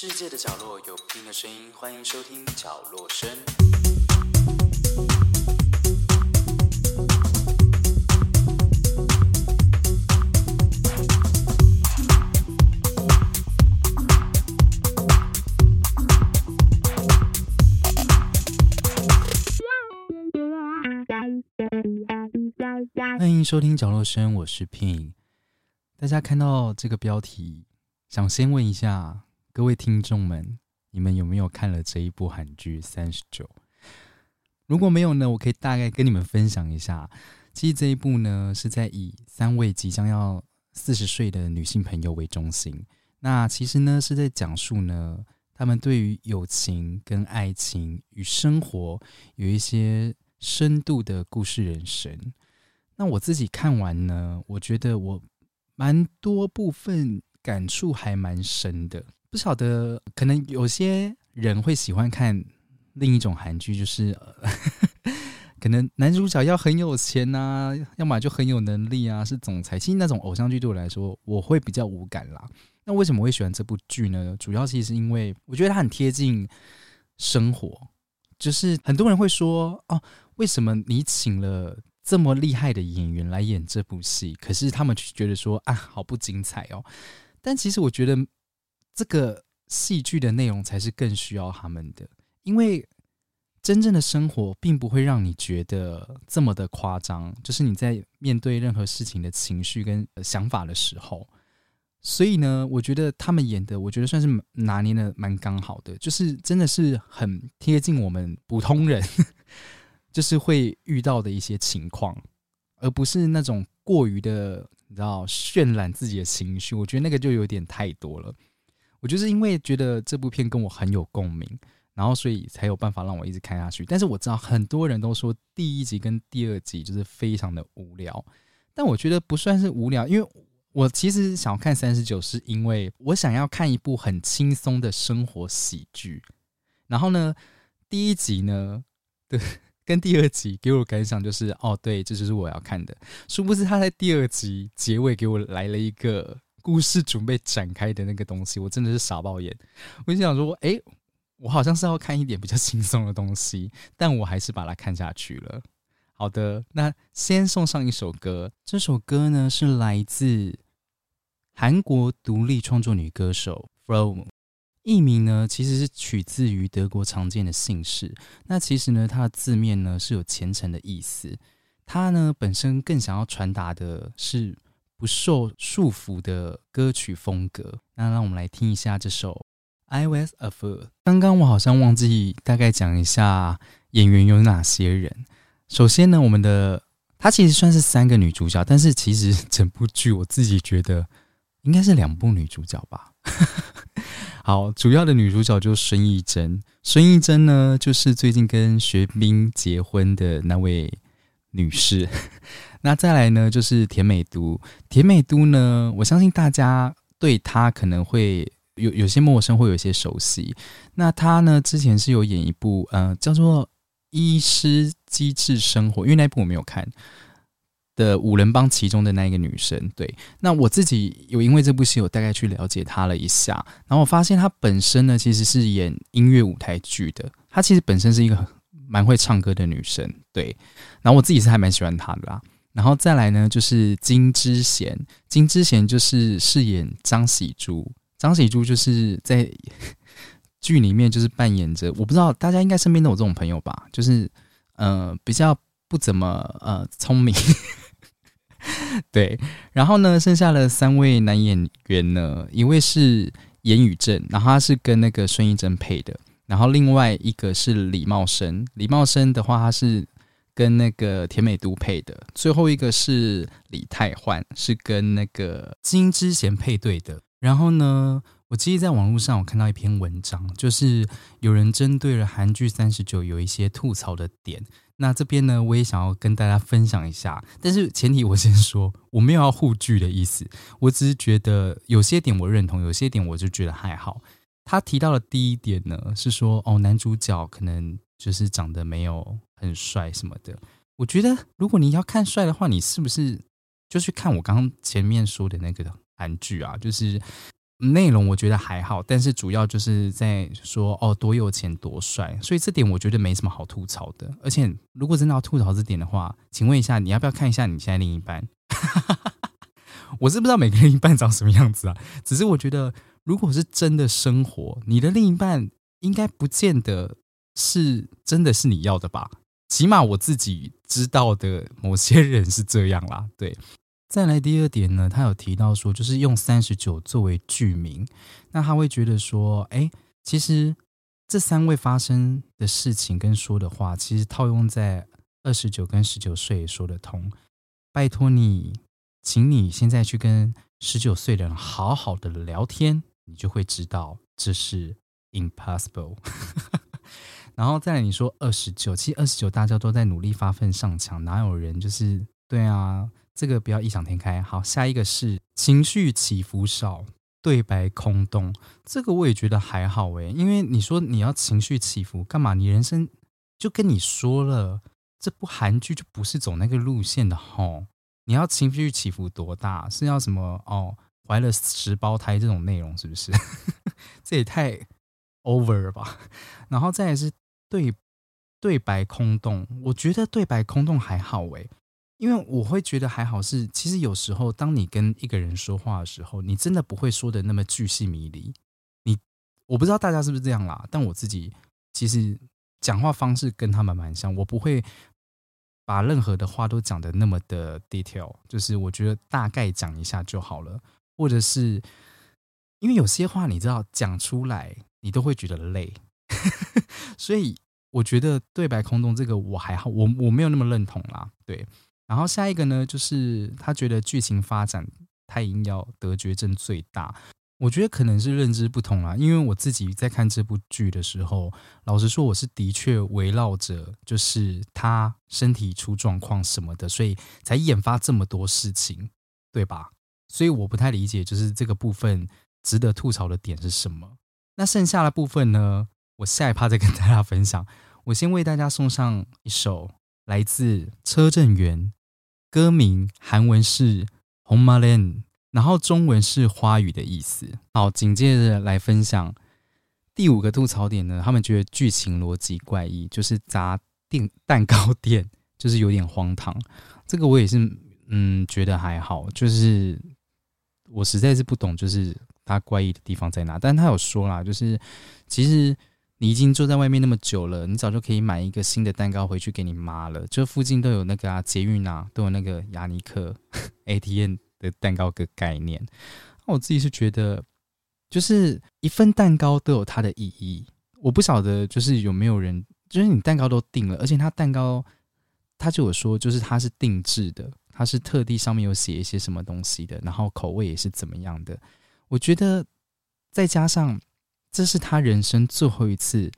世界的角落有不同的声音，欢迎收听角落声。欢迎收听角落声，我是 Pin。大家看到这个标题，想先问一下各位听众们，你们有没有看了这一部韩剧《三十九》？如果没有呢，我可以大概跟你们分享一下。其实这一部呢，是在以三位即将要四十岁的女性朋友为中心。那其实呢，是在讲述呢，他们对于友情、跟爱情与生活有一些深度的故事人生。那我自己看完呢，我觉得我蛮多部分感触还蛮深的。不晓得，可能有些人会喜欢看另一种韩剧，就是 可能男主角要很有钱呐，要么就很有能力啊，是总裁。其实那种偶像剧对我来说，我会比较无感啦。那为什么会喜欢这部剧呢？主要其实是因为我觉得它很贴近生活，就是很多人会说哦，为什么你请了这么厉害的演员来演这部戏，可是他们却觉得说啊，好不精彩哦。但其实我觉得。这个戏剧的内容才是更需要他们的，因为真正的生活并不会让你觉得这么的夸张。就是你在面对任何事情的情绪跟想法的时候，所以呢，我觉得他们演的，我觉得算是拿捏的蛮刚好的，就是真的是很贴近我们普通人，就是会遇到的一些情况，而不是那种过于的，你知道渲染自己的情绪。我觉得那个就有点太多了。我就是因为觉得这部片跟我很有共鸣，然后所以才有办法让我一直看下去。但是我知道很多人都说第一集跟第二集就是非常的无聊，但我觉得不算是无聊，因为我其实想要看三十九，是因为我想要看一部很轻松的生活喜剧。然后呢，第一集呢，对，跟第二集给我感想就是，哦，对，这就是我要看的。殊不知他在第二集结尾给我来了一个。故事准备展开的那个东西，我真的是傻爆眼。我就想说，哎，我好像是要看一点比较轻松的东西，但我还是把它看下去了。好的，那先送上一首歌，这首歌呢是来自韩国独立创作女歌手 From，艺名呢其实是取自于德国常见的姓氏。那其实呢，它的字面呢是有虔诚的意思，它呢本身更想要传达的是。不受束缚的歌曲风格，那让我们来听一下这首《I Was a Fool》。刚刚我好像忘记大概讲一下演员有哪些人。首先呢，我们的她其实算是三个女主角，但是其实 整部剧我自己觉得应该是两部女主角吧。好，主要的女主角就是孙艺珍。孙艺珍呢，就是最近跟学斌结婚的那位女士。那再来呢，就是甜美都。甜美都呢，我相信大家对她可能会有有些陌生，会有些熟悉。那她呢，之前是有演一部呃叫做《医师机智生活》，因为那部我没有看的五人帮其中的那一个女生。对，那我自己有因为这部戏，我大概去了解她了一下，然后我发现她本身呢，其实是演音乐舞台剧的。她其实本身是一个蛮会唱歌的女生，对。然后我自己是还蛮喜欢她的啦。然后再来呢，就是金之贤，金之贤就是饰演张喜珠，张喜珠就是在剧里面就是扮演着，我不知道大家应该身边都有这种朋友吧，就是呃比较不怎么呃聪明，对。然后呢，剩下的三位男演员呢，一位是严宇正，然后他是跟那个孙艺珍配的，然后另外一个是李茂生，李茂生的话他是。跟那个田美都配的，最后一个是李泰焕，是跟那个金之贤配对的。然后呢，我记得在网络上我看到一篇文章，就是有人针对了韩剧三十九有一些吐槽的点。那这边呢，我也想要跟大家分享一下。但是前提我先说，我没有要护剧的意思，我只是觉得有些点我认同，有些点我就觉得还好。他提到的第一点呢，是说哦，男主角可能就是长得没有。很帅什么的，我觉得如果你要看帅的话，你是不是就去看我刚刚前面说的那个韩剧啊？就是内容我觉得还好，但是主要就是在说哦多有钱多帅，所以这点我觉得没什么好吐槽的。而且如果真的要吐槽这点的话，请问一下，你要不要看一下你现在另一半？我是不知道每个另一半长什么样子啊，只是我觉得如果是真的生活，你的另一半应该不见得是真的是你要的吧？起码我自己知道的某些人是这样啦，对。再来第二点呢，他有提到说，就是用三十九作为剧名，那他会觉得说，哎，其实这三位发生的事情跟说的话，其实套用在二十九跟十九岁也说得通。拜托你，请你现在去跟十九岁的人好好的聊天，你就会知道这是 impossible。然后再来你说二十九，其实二十九大家都在努力发奋上墙，哪有人就是对啊？这个不要异想天开。好，下一个是情绪起伏少，对白空洞。这个我也觉得还好诶，因为你说你要情绪起伏干嘛？你人生就跟你说了，这部韩剧就不是走那个路线的吼。你要情绪起伏多大？是要什么哦？怀了十胞胎这种内容是不是？这也太 over 了吧？然后再来是对对白空洞，我觉得对白空洞还好诶。因为我会觉得还好，是其实有时候当你跟一个人说话的时候，你真的不会说的那么巨细迷离。你我不知道大家是不是这样啦，但我自己其实讲话方式跟他们蛮像，我不会把任何的话都讲的那么的 detail，就是我觉得大概讲一下就好了。或者是因为有些话你知道讲出来，你都会觉得累，所以我觉得对白空洞这个我还好，我我没有那么认同啦，对。然后下一个呢，就是他觉得剧情发展太硬要，得绝症最大。我觉得可能是认知不同啦，因为我自己在看这部剧的时候，老实说，我是的确围绕着就是他身体出状况什么的，所以才引发这么多事情，对吧？所以我不太理解，就是这个部分值得吐槽的点是什么。那剩下的部分呢，我下一趴再跟大家分享。我先为大家送上一首来自车正元。歌名韩文是《红马莲》，然后中文是花语的意思。好，紧接着来分享第五个吐槽点呢。他们觉得剧情逻辑怪异，就是砸店蛋糕店，就是有点荒唐。这个我也是，嗯，觉得还好。就是我实在是不懂，就是它怪异的地方在哪。但他有说啦，就是其实。你已经坐在外面那么久了，你早就可以买一个新的蛋糕回去给你妈了。就附近都有那个啊，捷运啊，都有那个雅尼克 ATM 的蛋糕个概念。我自己是觉得，就是一份蛋糕都有它的意义。我不晓得，就是有没有人，就是你蛋糕都订了，而且他蛋糕，他就有说，就是它是定制的，它是特地上面有写一些什么东西的，然后口味也是怎么样的。我觉得再加上。这是他人生最后一次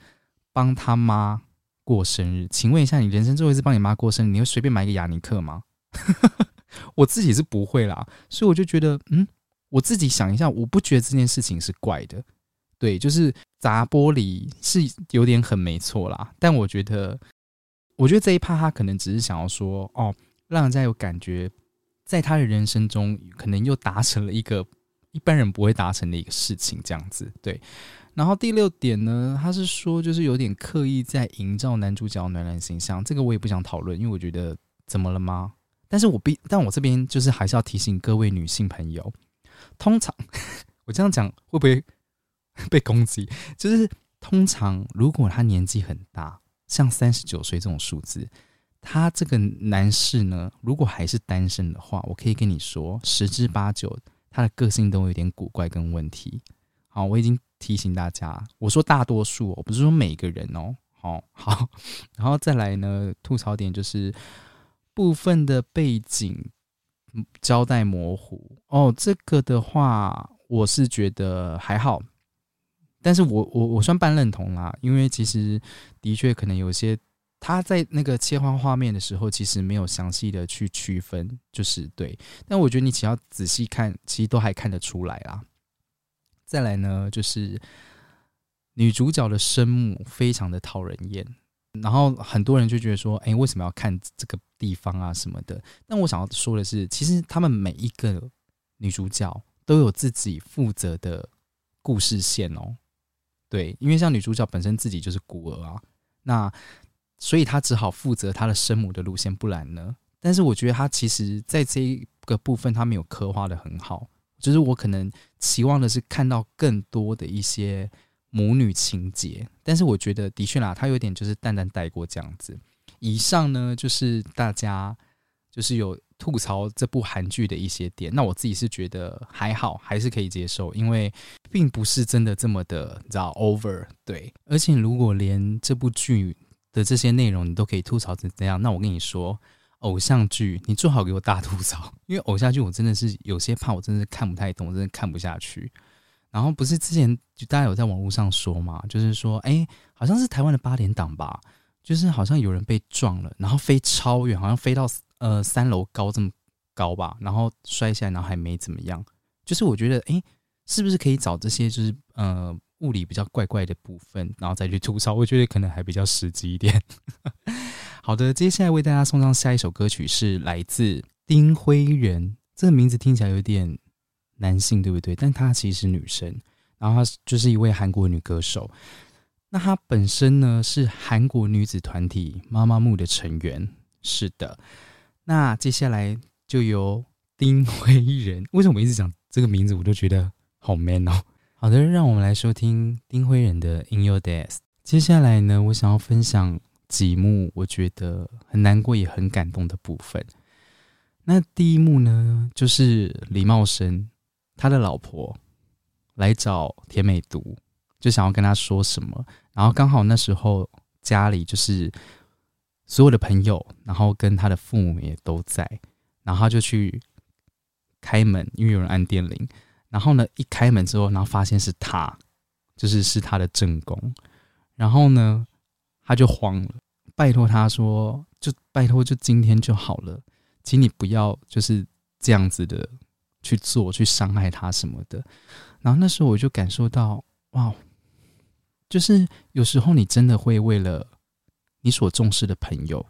帮他妈过生日，请问一下，你人生最后一次帮你妈过生日，你会随便买一个雅尼克吗？我自己是不会啦，所以我就觉得，嗯，我自己想一下，我不觉得这件事情是怪的，对，就是砸玻璃是有点很没错啦，但我觉得，我觉得这一趴他可能只是想要说，哦，让人家有感觉，在他的人生中，可能又达成了一个一般人不会达成的一个事情，这样子，对。然后第六点呢，他是说就是有点刻意在营造男主角暖男形象，这个我也不想讨论，因为我觉得怎么了吗？但是我必，但我这边就是还是要提醒各位女性朋友，通常 我这样讲会不会被攻击？就是通常如果他年纪很大，像三十九岁这种数字，他这个男士呢，如果还是单身的话，我可以跟你说，十之八九他的个性都有点古怪跟问题。好，我已经。提醒大家，我说大多数，我不是说每个人哦。好好，然后再来呢，吐槽点就是部分的背景交代模糊哦。这个的话，我是觉得还好，但是我我我算半认同啦，因为其实的确可能有些他在那个切换画面的时候，其实没有详细的去区分，就是对。但我觉得你只要仔细看，其实都还看得出来啦。再来呢，就是女主角的生母非常的讨人厌，然后很多人就觉得说，哎，为什么要看这个地方啊什么的？但我想要说的是，其实他们每一个女主角都有自己负责的故事线哦。对，因为像女主角本身自己就是孤儿啊，那所以她只好负责她的生母的路线，不然呢？但是我觉得她其实在这个部分，她没有刻画的很好。就是我可能期望的是看到更多的一些母女情节，但是我觉得的确啦，她有点就是淡淡带过这样子。以上呢，就是大家就是有吐槽这部韩剧的一些点。那我自己是觉得还好，还是可以接受，因为并不是真的这么的，你知道 over 对。而且如果连这部剧的这些内容你都可以吐槽成这样，那我跟你说，偶像剧你最好给我大吐槽，因为偶像剧我真的是有些怕，我真的是看不太懂，我真的看不下去。然后不是之前就大家有在网络上说嘛，就是说，哎，好像是台湾的八点档吧。就是好像有人被撞了，然后飞超远，好像飞到呃三楼高这么高吧，然后摔下来，然后还没怎么样。就是我觉得，哎，是不是可以找这些就是呃物理比较怪怪的部分，然后再去吐槽？我觉得可能还比较实际一点。好的，接下来为大家送上下一首歌曲，是来自丁辉仁。这个名字听起来有点男性，对不对？但她其实是女生，然后她就是一位韩国女歌手。那她本身呢是韩国女子团体妈妈木的成员，是的。那接下来就由丁辉仁，为什么我一直讲这个名字，我都觉得好 man 哦。好的，让我们来收听丁辉仁的《In Your Days》。接下来呢，我想要分享几幕我觉得很难过也很感动的部分。那第一幕呢，就是李茂生他的老婆来找田美独。就想要跟他说什么，然后刚好那时候家里就是所有的朋友，然后跟他的父母也都在，然后他就去开门，因为有人按电铃。然后呢，一开门之后，然后发现是他，就是是他的正宫。然后呢，他就慌了，拜托他说：“就拜托，就今天就好了，请你不要就是这样子的去做，去伤害他什么的。”然后那时候我就感受到，哇！就是有时候你真的会为了你所重视的朋友，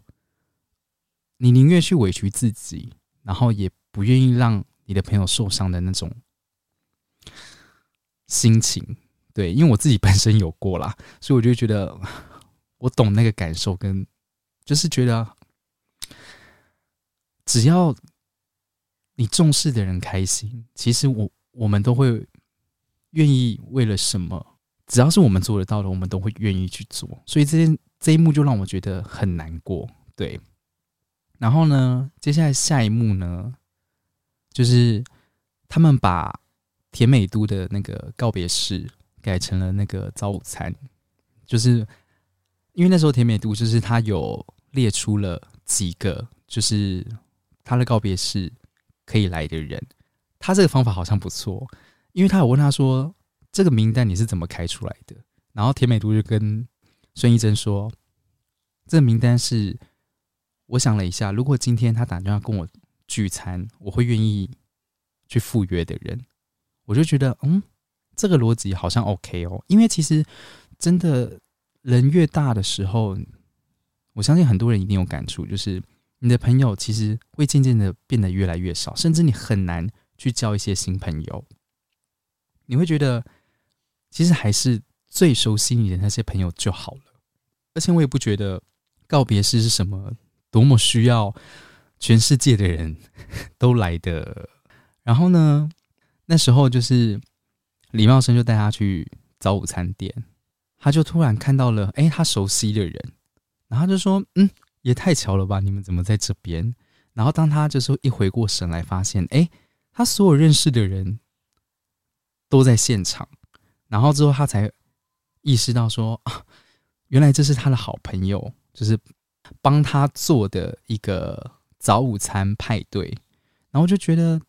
你宁愿去委屈自己，然后也不愿意让你的朋友受伤的那种心情。对，因为我自己本身有过啦，所以我就觉得我懂那个感受，跟就是觉得只要你重视的人开心，其实我我们都会愿意为了什么。只要是我们做得到的，我们都会愿意去做。所以这件这一幕就让我觉得很难过。对，然后呢，接下来下一幕呢，就是他们把甜美都的那个告别式改成了那个早午餐。就是因为那时候甜美度就是他有列出了几个，就是他的告别式可以来的人。他这个方法好像不错，因为他有问他说。这个名单你是怎么开出来的？然后甜美度就跟孙艺珍说：“这个名单是我想了一下，如果今天他打电话跟我聚餐，我会愿意去赴约的人。”我就觉得，嗯，这个逻辑好像 OK 哦。因为其实真的人越大的时候，我相信很多人一定有感触，就是你的朋友其实会渐渐的变得越来越少，甚至你很难去交一些新朋友。你会觉得。其实还是最熟悉你的那些朋友就好了，而且我也不觉得告别式是什么多么需要全世界的人 都来的。然后呢，那时候就是李茂生就带他去早午餐店，他就突然看到了哎，他熟悉的人，然后就说：“嗯，也太巧了吧，你们怎么在这边？”然后当他就是一回过神来，发现哎，他所有认识的人都在现场。然后之后，他才意识到说啊，原来这是他的好朋友，就是帮他做的一个早午餐派对。然后就觉得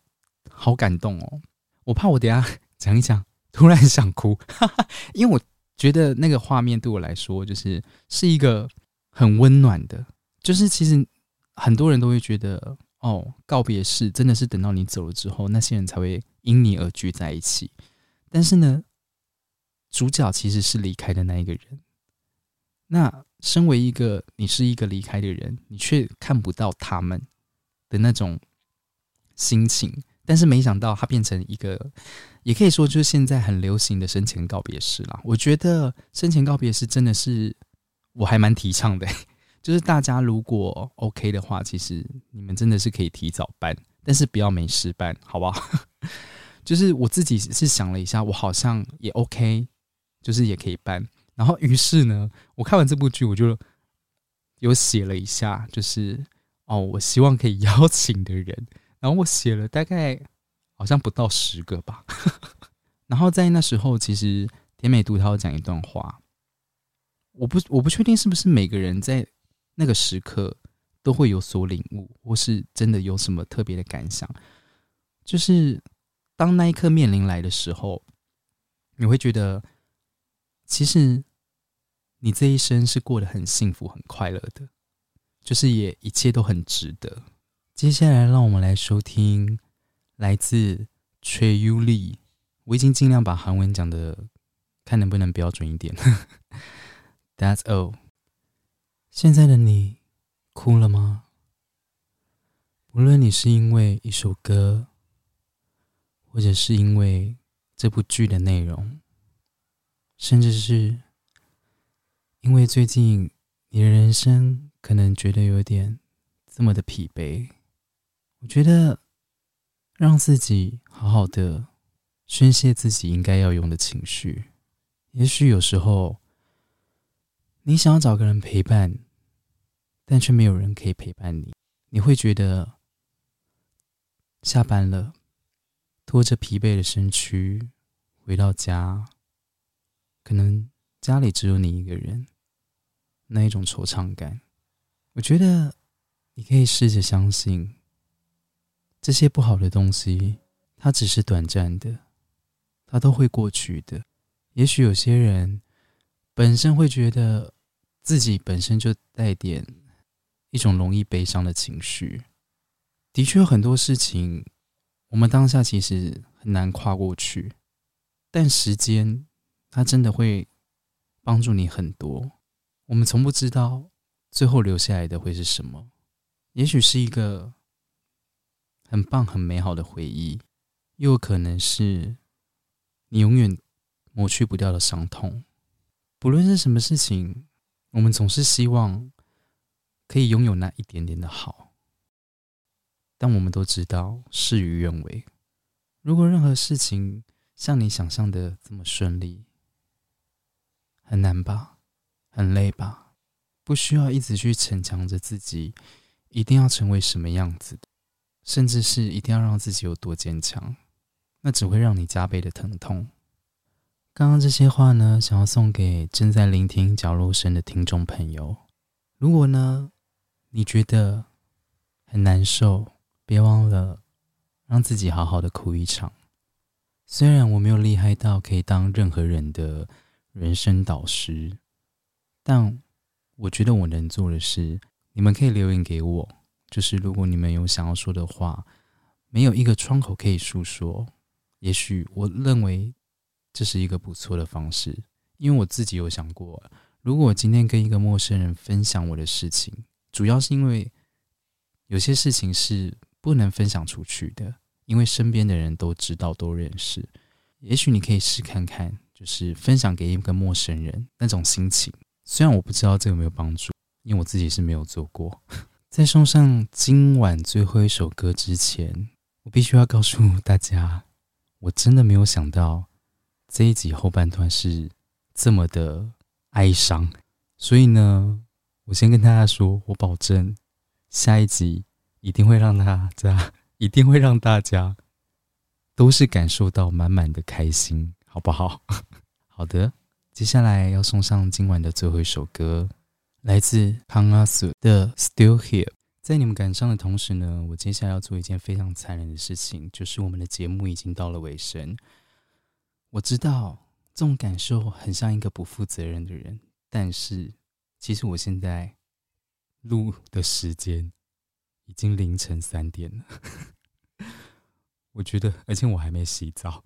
好感动哦。我怕我等下讲一讲，突然想哭，哈 哈因为我觉得那个画面对我来说，就是是一个很温暖的。就是其实很多人都会觉得，哦，告别式真的是等到你走了之后，那些人才会因你而聚在一起。但是呢。主角其实是离开的那一个人。那身为一个你是一个离开的人，你却看不到他们的那种心情，但是没想到他变成一个，也可以说就是现在很流行的生前告别式啦。我觉得生前告别式真的是我还蛮提倡的，就是大家如果 OK 的话，其实你们真的是可以提早办，但是不要没事办，好不好？就是我自己是想了一下，我好像也 OK，就是也可以办。然后于是呢，我看完这部剧，我就有写了一下，就是哦，我希望可以邀请的人。然后我写了大概好像不到十个吧，然后在那时候，其实田美独涛讲一段话，我不我不确定是不是每个人在那个时刻都会有所领悟，或是真的有什么特别的感想。就是当那一刻面临来的时候，你会觉得其实你这一生是过得很幸福、很快乐的，就是也一切都很值得。接下来，让我们来收听来自 Treyuli，。我已经尽量把韩文讲的，看能不能标准一点。That's all。现在的你哭了吗？无论你是因为一首歌，或者是因为这部剧的内容，甚至是因为最近你的人生可能觉得有点这么的疲惫。我觉得让自己好好的宣泄自己应该要用的情绪，也许有时候你想要找个人陪伴，但却没有人可以陪伴你，你会觉得下班了，拖着疲惫的身躯回到家，可能家里只有你一个人，那一种惆怅感。我觉得你可以试着相信。这些不好的东西，它只是短暂的，它都会过去的。也许有些人本身会觉得自己本身就带点一种容易悲伤的情绪，的确有很多事情，我们当下其实很难跨过去，但时间它真的会帮助你很多。我们从不知道最后留下来的会是什么，也许是一个。很棒、很美好的回忆，又可能是你永远抹去不掉的伤痛。不论是什么事情，我们总是希望可以拥有那一点点的好，但我们都知道事与愿违。如果任何事情像你想象的这么顺利，很难吧？很累吧？不需要一直去逞强着自己，一定要成为什么样子的。甚至是一定要让自己有多坚强，那只会让你加倍的疼痛。刚刚这些话呢，想要送给正在聆听角落声的听众朋友。如果呢，你觉得很难受，别忘了让自己好好的哭一场。虽然我没有厉害到可以当任何人的人生导师，但我觉得我能做的是，你们可以留言给我。就是如果你们有想要说的话，没有一个窗口可以诉说，也许我认为这是一个不错的方式。因为我自己有想过，如果我今天跟一个陌生人分享我的事情，主要是因为有些事情是不能分享出去的，因为身边的人都知道、都认识。也许你可以试看看，就是分享给一个陌生人那种心情。虽然我不知道这有没有帮助，因为我自己是没有做过。在送上今晚最后一首歌之前，我必须要告诉大家，我真的没有想到这一集后半段是这么的哀伤。所以呢，我先跟大家说，我保证下一集一定会让大家，一定会让大家都是感受到满满的开心，好不好？好的，接下来要送上今晚的最后一首歌。来自康阿苏的《Still Here》。在你们感伤的同时呢，我接下来要做一件非常残忍的事情，就是我们的节目已经到了尾声。我知道这种感受很像一个不负责任的人，但是其实我现在录的时间已经凌晨三点了。我觉得，而且我还没洗澡。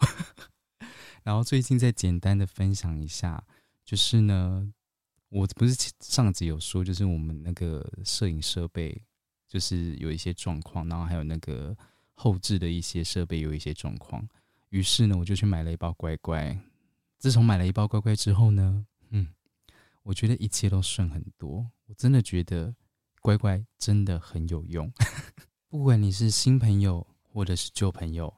然后最近再简单的分享一下，就是呢。我不是上集有说，就是我们那个摄影设备就是有一些状况，然后还有那个后置的一些设备有一些状况，于是呢，我就去买了一包乖乖。自从买了一包乖乖之后呢，嗯，我觉得一切都顺很多。我真的觉得乖乖真的很有用。不管你是新朋友或者是旧朋友，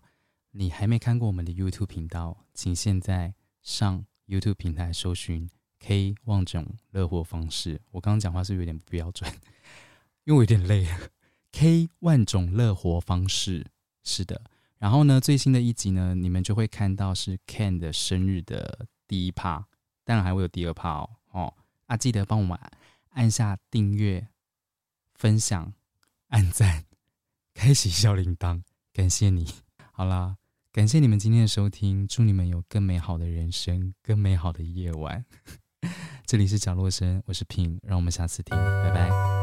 你还没看过我们的 YouTube 频道，请现在上 YouTube 平台搜寻 K 望种乐活方式。我刚刚讲话是有点不标准，因为我有点累。K 万种乐活方式，是的。然后呢，最新的一集呢，你们就会看到是 Ken 的生日的第一趴，当然还会有第二趴哦。哦，啊，记得帮我们按下订阅、分享、按赞、开启小铃铛，感谢你。好啦，感谢你们今天的收听，祝你们有更美好的人生，更美好的夜晚。这里是角落声，我是 Pin，让我们下次听，拜拜。